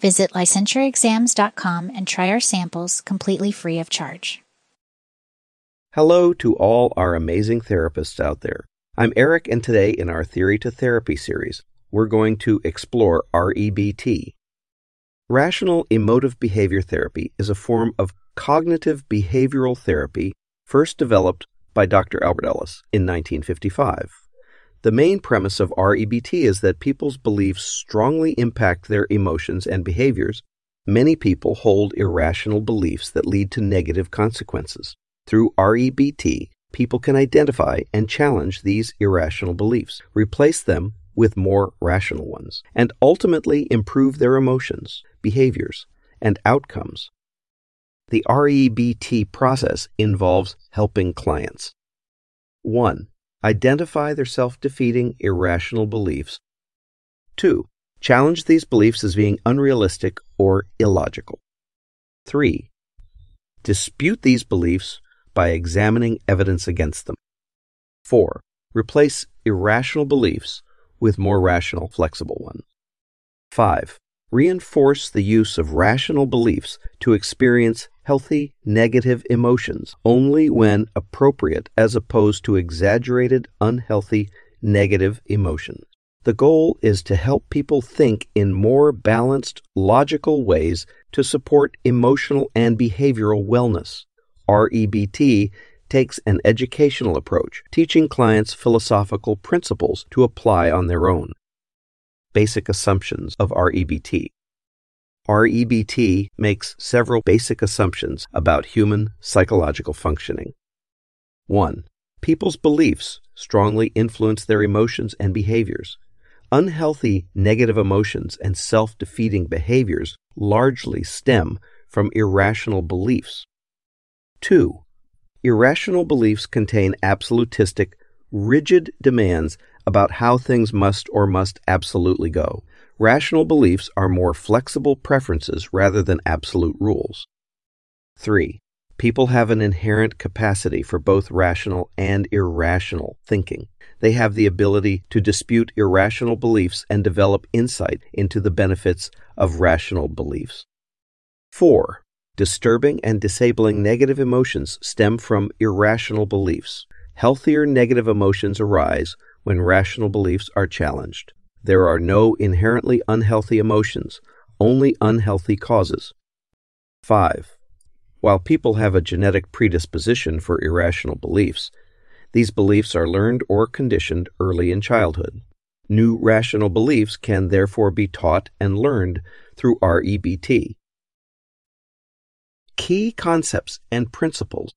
Visit licensureexams.com and try our samples completely free of charge. Hello to all our amazing therapists out there. I'm Eric, and today in our Theory to Therapy series, we're going to explore REBT. Rational emotive behavior therapy is a form of cognitive behavioral therapy first developed by Dr. Albert Ellis in 1955. The main premise of REBT is that people's beliefs strongly impact their emotions and behaviors. Many people hold irrational beliefs that lead to negative consequences. Through REBT, people can identify and challenge these irrational beliefs, replace them with more rational ones, and ultimately improve their emotions, behaviors, and outcomes. The REBT process involves helping clients. 1. Identify their self defeating, irrational beliefs. 2. Challenge these beliefs as being unrealistic or illogical. 3. Dispute these beliefs by examining evidence against them. 4. Replace irrational beliefs with more rational, flexible ones. 5. Reinforce the use of rational beliefs to experience healthy negative emotions only when appropriate as opposed to exaggerated unhealthy negative emotions. The goal is to help people think in more balanced, logical ways to support emotional and behavioral wellness. REBT takes an educational approach, teaching clients philosophical principles to apply on their own basic assumptions of REBT. REBT makes several basic assumptions about human psychological functioning. 1. People's beliefs strongly influence their emotions and behaviors. Unhealthy negative emotions and self defeating behaviors largely stem from irrational beliefs. 2. Irrational beliefs contain absolutistic, rigid demands about how things must or must absolutely go. Rational beliefs are more flexible preferences rather than absolute rules. 3. People have an inherent capacity for both rational and irrational thinking. They have the ability to dispute irrational beliefs and develop insight into the benefits of rational beliefs. 4. Disturbing and disabling negative emotions stem from irrational beliefs. Healthier negative emotions arise when rational beliefs are challenged. There are no inherently unhealthy emotions, only unhealthy causes. 5. While people have a genetic predisposition for irrational beliefs, these beliefs are learned or conditioned early in childhood. New rational beliefs can therefore be taught and learned through REBT. Key concepts and principles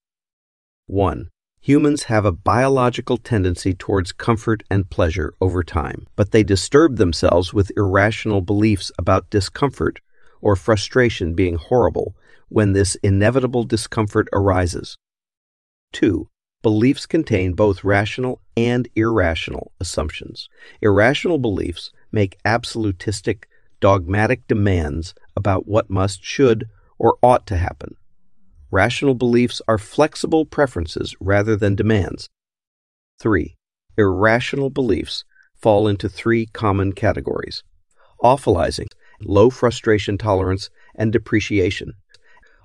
1. Humans have a biological tendency towards comfort and pleasure over time, but they disturb themselves with irrational beliefs about discomfort or frustration being horrible when this inevitable discomfort arises. 2. Beliefs contain both rational and irrational assumptions. Irrational beliefs make absolutistic, dogmatic demands about what must, should, or ought to happen. Rational beliefs are flexible preferences rather than demands. 3. Irrational beliefs fall into three common categories awfulizing, low frustration tolerance, and depreciation.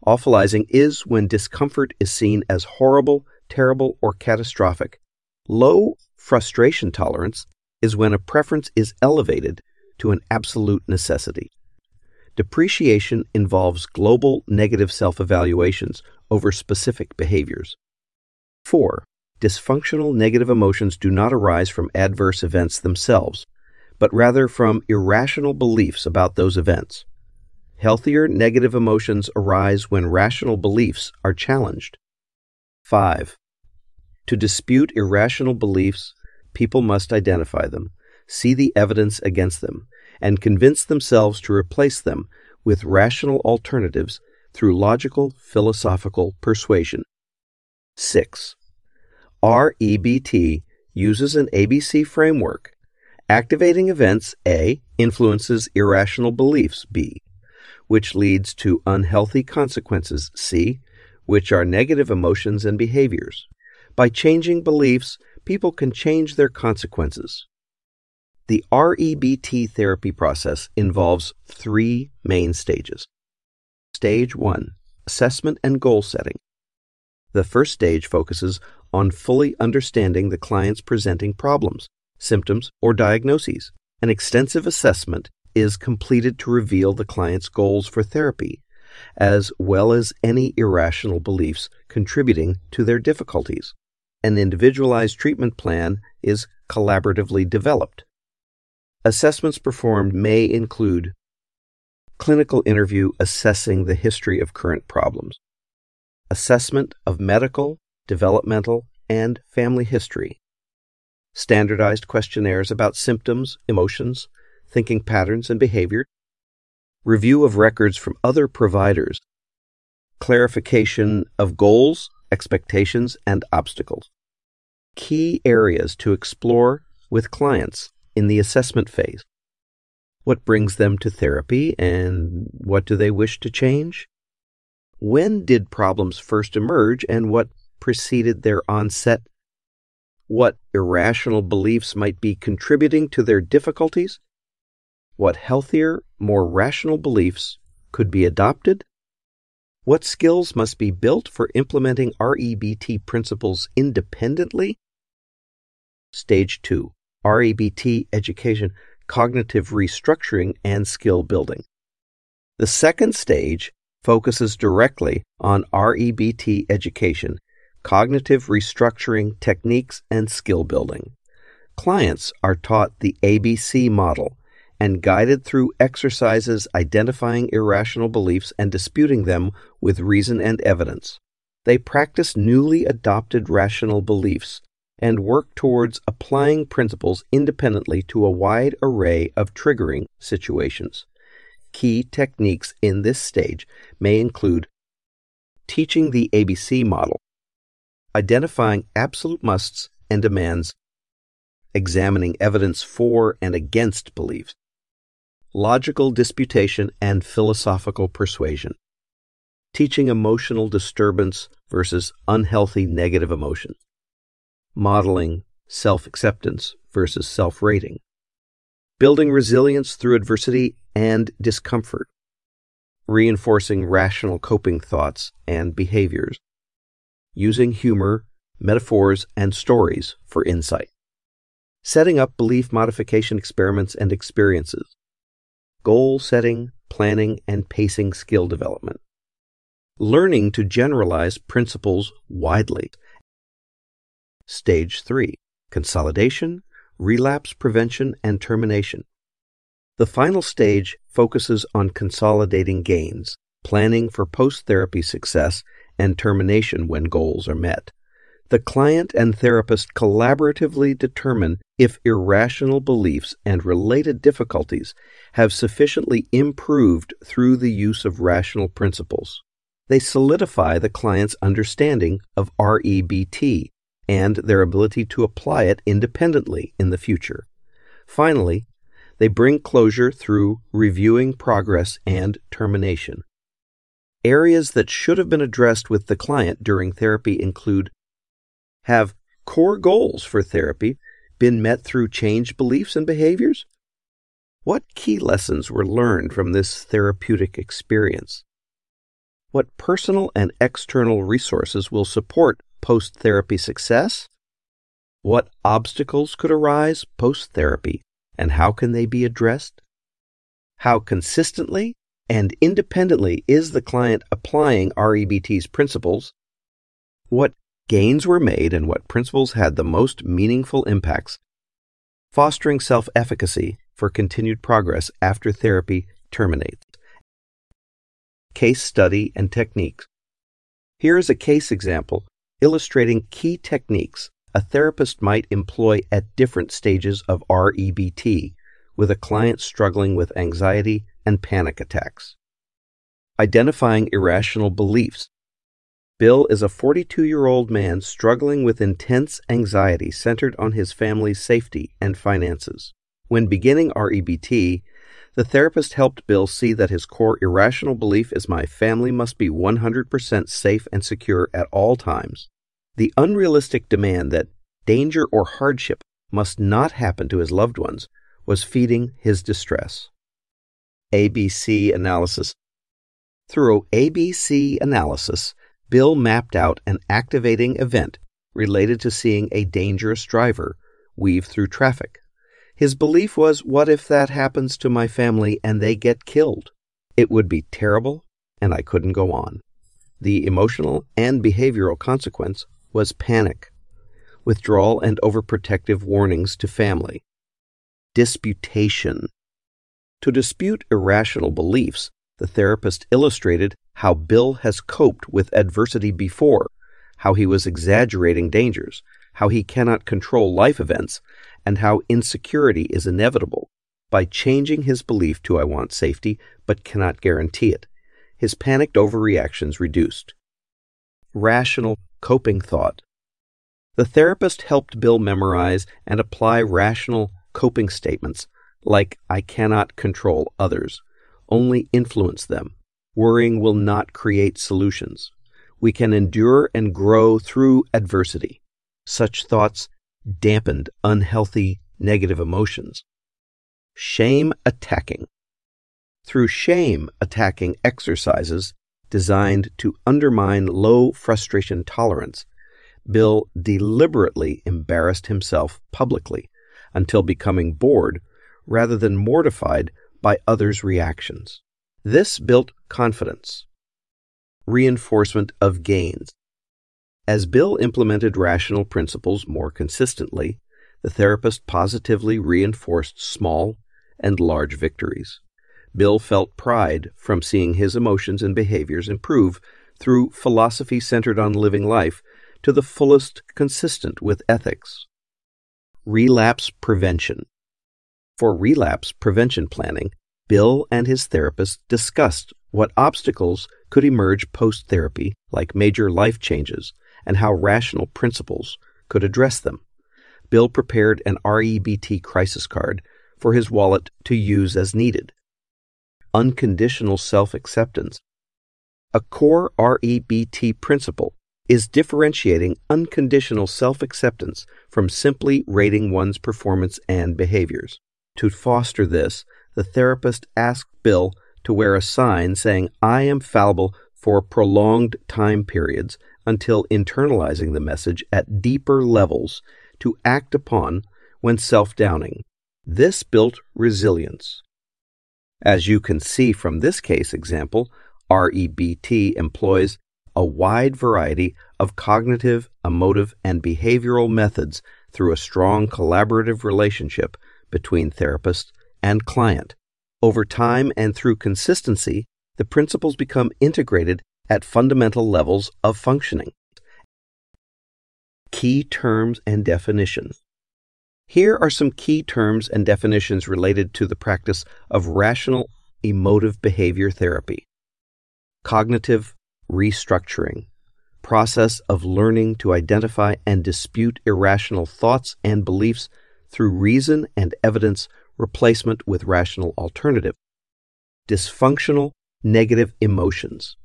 Awfulizing is when discomfort is seen as horrible, terrible, or catastrophic. Low frustration tolerance is when a preference is elevated to an absolute necessity. Depreciation involves global negative self evaluations over specific behaviors. 4. Dysfunctional negative emotions do not arise from adverse events themselves, but rather from irrational beliefs about those events. Healthier negative emotions arise when rational beliefs are challenged. 5. To dispute irrational beliefs, people must identify them, see the evidence against them, and convince themselves to replace them with rational alternatives through logical philosophical persuasion. 6. REBT uses an ABC framework. Activating events A influences irrational beliefs B, which leads to unhealthy consequences C, which are negative emotions and behaviors. By changing beliefs, people can change their consequences. The REBT therapy process involves three main stages. Stage 1 Assessment and Goal Setting. The first stage focuses on fully understanding the client's presenting problems, symptoms, or diagnoses. An extensive assessment is completed to reveal the client's goals for therapy, as well as any irrational beliefs contributing to their difficulties. An individualized treatment plan is collaboratively developed. Assessments performed may include clinical interview assessing the history of current problems, assessment of medical, developmental, and family history, standardized questionnaires about symptoms, emotions, thinking patterns, and behavior, review of records from other providers, clarification of goals, expectations, and obstacles. Key areas to explore with clients in the assessment phase. What brings them to therapy and what do they wish to change? When did problems first emerge and what preceded their onset? What irrational beliefs might be contributing to their difficulties? What healthier, more rational beliefs could be adopted? What skills must be built for implementing REBT principles independently? Stage 2 REBT education, cognitive restructuring, and skill building. The second stage focuses directly on REBT education, cognitive restructuring techniques, and skill building. Clients are taught the ABC model and guided through exercises identifying irrational beliefs and disputing them with reason and evidence. They practice newly adopted rational beliefs and work towards applying principles independently to a wide array of triggering situations. Key techniques in this stage may include teaching the ABC model, identifying absolute musts and demands, examining evidence for and against beliefs, logical disputation and philosophical persuasion, teaching emotional disturbance versus unhealthy negative emotions modeling self acceptance versus self rating, building resilience through adversity and discomfort, reinforcing rational coping thoughts and behaviors, using humor, metaphors, and stories for insight, setting up belief modification experiments and experiences, goal setting, planning, and pacing skill development, learning to generalize principles widely Stage 3 Consolidation, Relapse Prevention, and Termination. The final stage focuses on consolidating gains, planning for post therapy success, and termination when goals are met. The client and therapist collaboratively determine if irrational beliefs and related difficulties have sufficiently improved through the use of rational principles. They solidify the client's understanding of REBT and their ability to apply it independently in the future. Finally, they bring closure through reviewing progress and termination. Areas that should have been addressed with the client during therapy include Have core goals for therapy been met through changed beliefs and behaviors? What key lessons were learned from this therapeutic experience? What personal and external resources will support post therapy success? What obstacles could arise post therapy and how can they be addressed? How consistently and independently is the client applying REBT's principles? What gains were made and what principles had the most meaningful impacts? Fostering self efficacy for continued progress after therapy terminates. Case study and techniques. Here is a case example illustrating key techniques a therapist might employ at different stages of REBT with a client struggling with anxiety and panic attacks. Identifying irrational beliefs. Bill is a 42 year old man struggling with intense anxiety centered on his family's safety and finances. When beginning REBT, the therapist helped Bill see that his core irrational belief is my family must be 100% safe and secure at all times. The unrealistic demand that danger or hardship must not happen to his loved ones was feeding his distress. ABC analysis. Through ABC analysis, Bill mapped out an activating event related to seeing a dangerous driver weave through traffic. His belief was what if that happens to my family and they get killed? It would be terrible, and I couldn't go on. The emotional and behavioral consequence was panic, withdrawal, and overprotective warnings to family. Disputation. To dispute irrational beliefs, the therapist illustrated how Bill has coped with adversity before, how he was exaggerating dangers, how he cannot control life events, and how insecurity is inevitable. By changing his belief to I want safety but cannot guarantee it, his panicked overreactions reduced. Rational coping thought. The therapist helped Bill memorize and apply rational coping statements like I cannot control others, only influence them. Worrying will not create solutions. We can endure and grow through adversity. Such thoughts dampened unhealthy negative emotions. Shame attacking. Through shame attacking exercises designed to undermine low frustration tolerance, Bill deliberately embarrassed himself publicly until becoming bored rather than mortified by others' reactions. This built confidence. Reinforcement of gains. As Bill implemented rational principles more consistently, the therapist positively reinforced small and large victories. Bill felt pride from seeing his emotions and behaviors improve through philosophy centered on living life to the fullest consistent with ethics. Relapse prevention. For relapse prevention planning, Bill and his therapist discussed what obstacles could emerge post therapy, like major life changes, and how rational principles could address them. Bill prepared an REBT crisis card for his wallet to use as needed. Unconditional self acceptance. A core REBT principle is differentiating unconditional self acceptance from simply rating one's performance and behaviors. To foster this, the therapist asked Bill to wear a sign saying, I am fallible for prolonged time periods until internalizing the message at deeper levels to act upon when self downing. This built resilience. As you can see from this case example, REBT employs a wide variety of cognitive, emotive, and behavioral methods through a strong collaborative relationship between therapist and client. Over time and through consistency, the principles become integrated at fundamental levels of functioning. Key terms and definitions. Here are some key terms and definitions related to the practice of rational emotive behavior therapy. Cognitive restructuring, process of learning to identify and dispute irrational thoughts and beliefs through reason and evidence replacement with rational alternative. Dysfunctional negative emotions.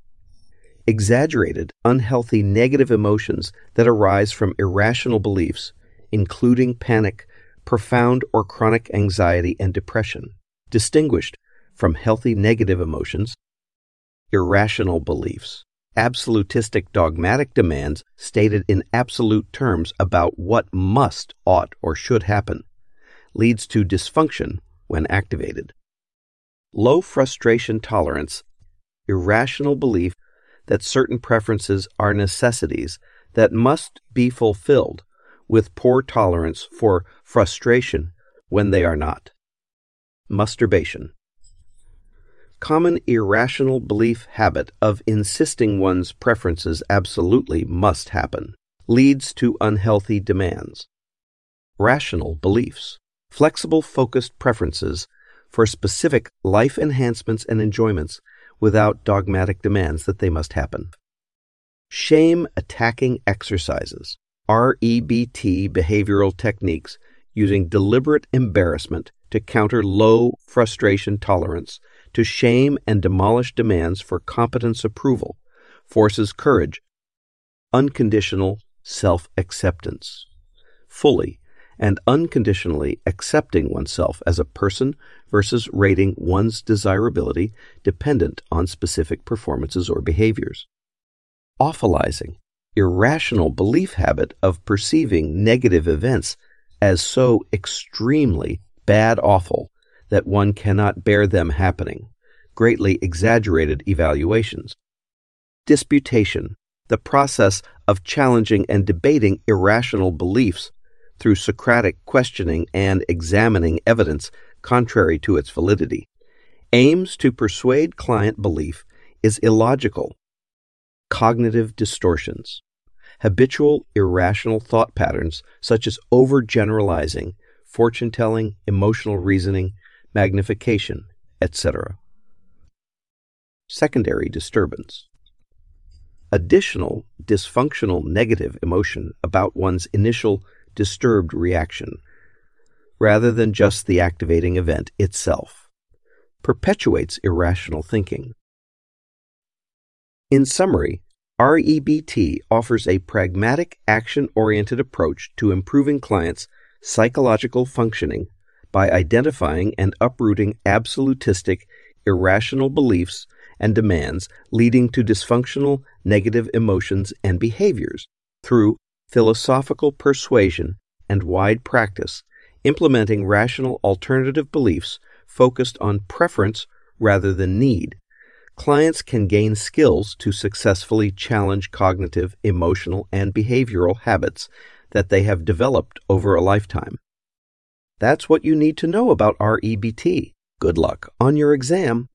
Exaggerated, unhealthy negative emotions that arise from irrational beliefs, including panic, profound or chronic anxiety and depression, distinguished from healthy negative emotions, irrational beliefs, absolutistic dogmatic demands stated in absolute terms about what must, ought, or should happen, leads to dysfunction when activated. Low frustration tolerance, irrational belief that certain preferences are necessities that must be fulfilled with poor tolerance for frustration when they are not. Musturbation. Common irrational belief habit of insisting one's preferences absolutely must happen leads to unhealthy demands. Rational beliefs. Flexible, focused preferences for specific life enhancements and enjoyments without dogmatic demands that they must happen. Shame attacking exercises. REBT behavioral techniques using deliberate embarrassment to counter low frustration tolerance, to shame and demolish demands for competence approval, forces courage, unconditional self acceptance, fully and unconditionally accepting oneself as a person versus rating one's desirability dependent on specific performances or behaviors. Awfulizing, irrational belief habit of perceiving negative events as so extremely bad awful that one cannot bear them happening, greatly exaggerated evaluations. Disputation, the process of challenging and debating irrational beliefs through Socratic questioning and examining evidence contrary to its validity, aims to persuade client belief is illogical. Cognitive distortions, habitual irrational thought patterns such as overgeneralizing, fortune telling, emotional reasoning, magnification, etc. Secondary disturbance. Additional dysfunctional negative emotion about one's initial disturbed reaction, rather than just the activating event itself, perpetuates irrational thinking. In summary, REBT offers a pragmatic, action oriented approach to improving clients' psychological functioning by identifying and uprooting absolutistic, irrational beliefs and demands leading to dysfunctional negative emotions and behaviors through philosophical persuasion and wide practice, implementing rational alternative beliefs focused on preference rather than need. Clients can gain skills to successfully challenge cognitive, emotional, and behavioral habits that they have developed over a lifetime. That's what you need to know about REBT. Good luck on your exam.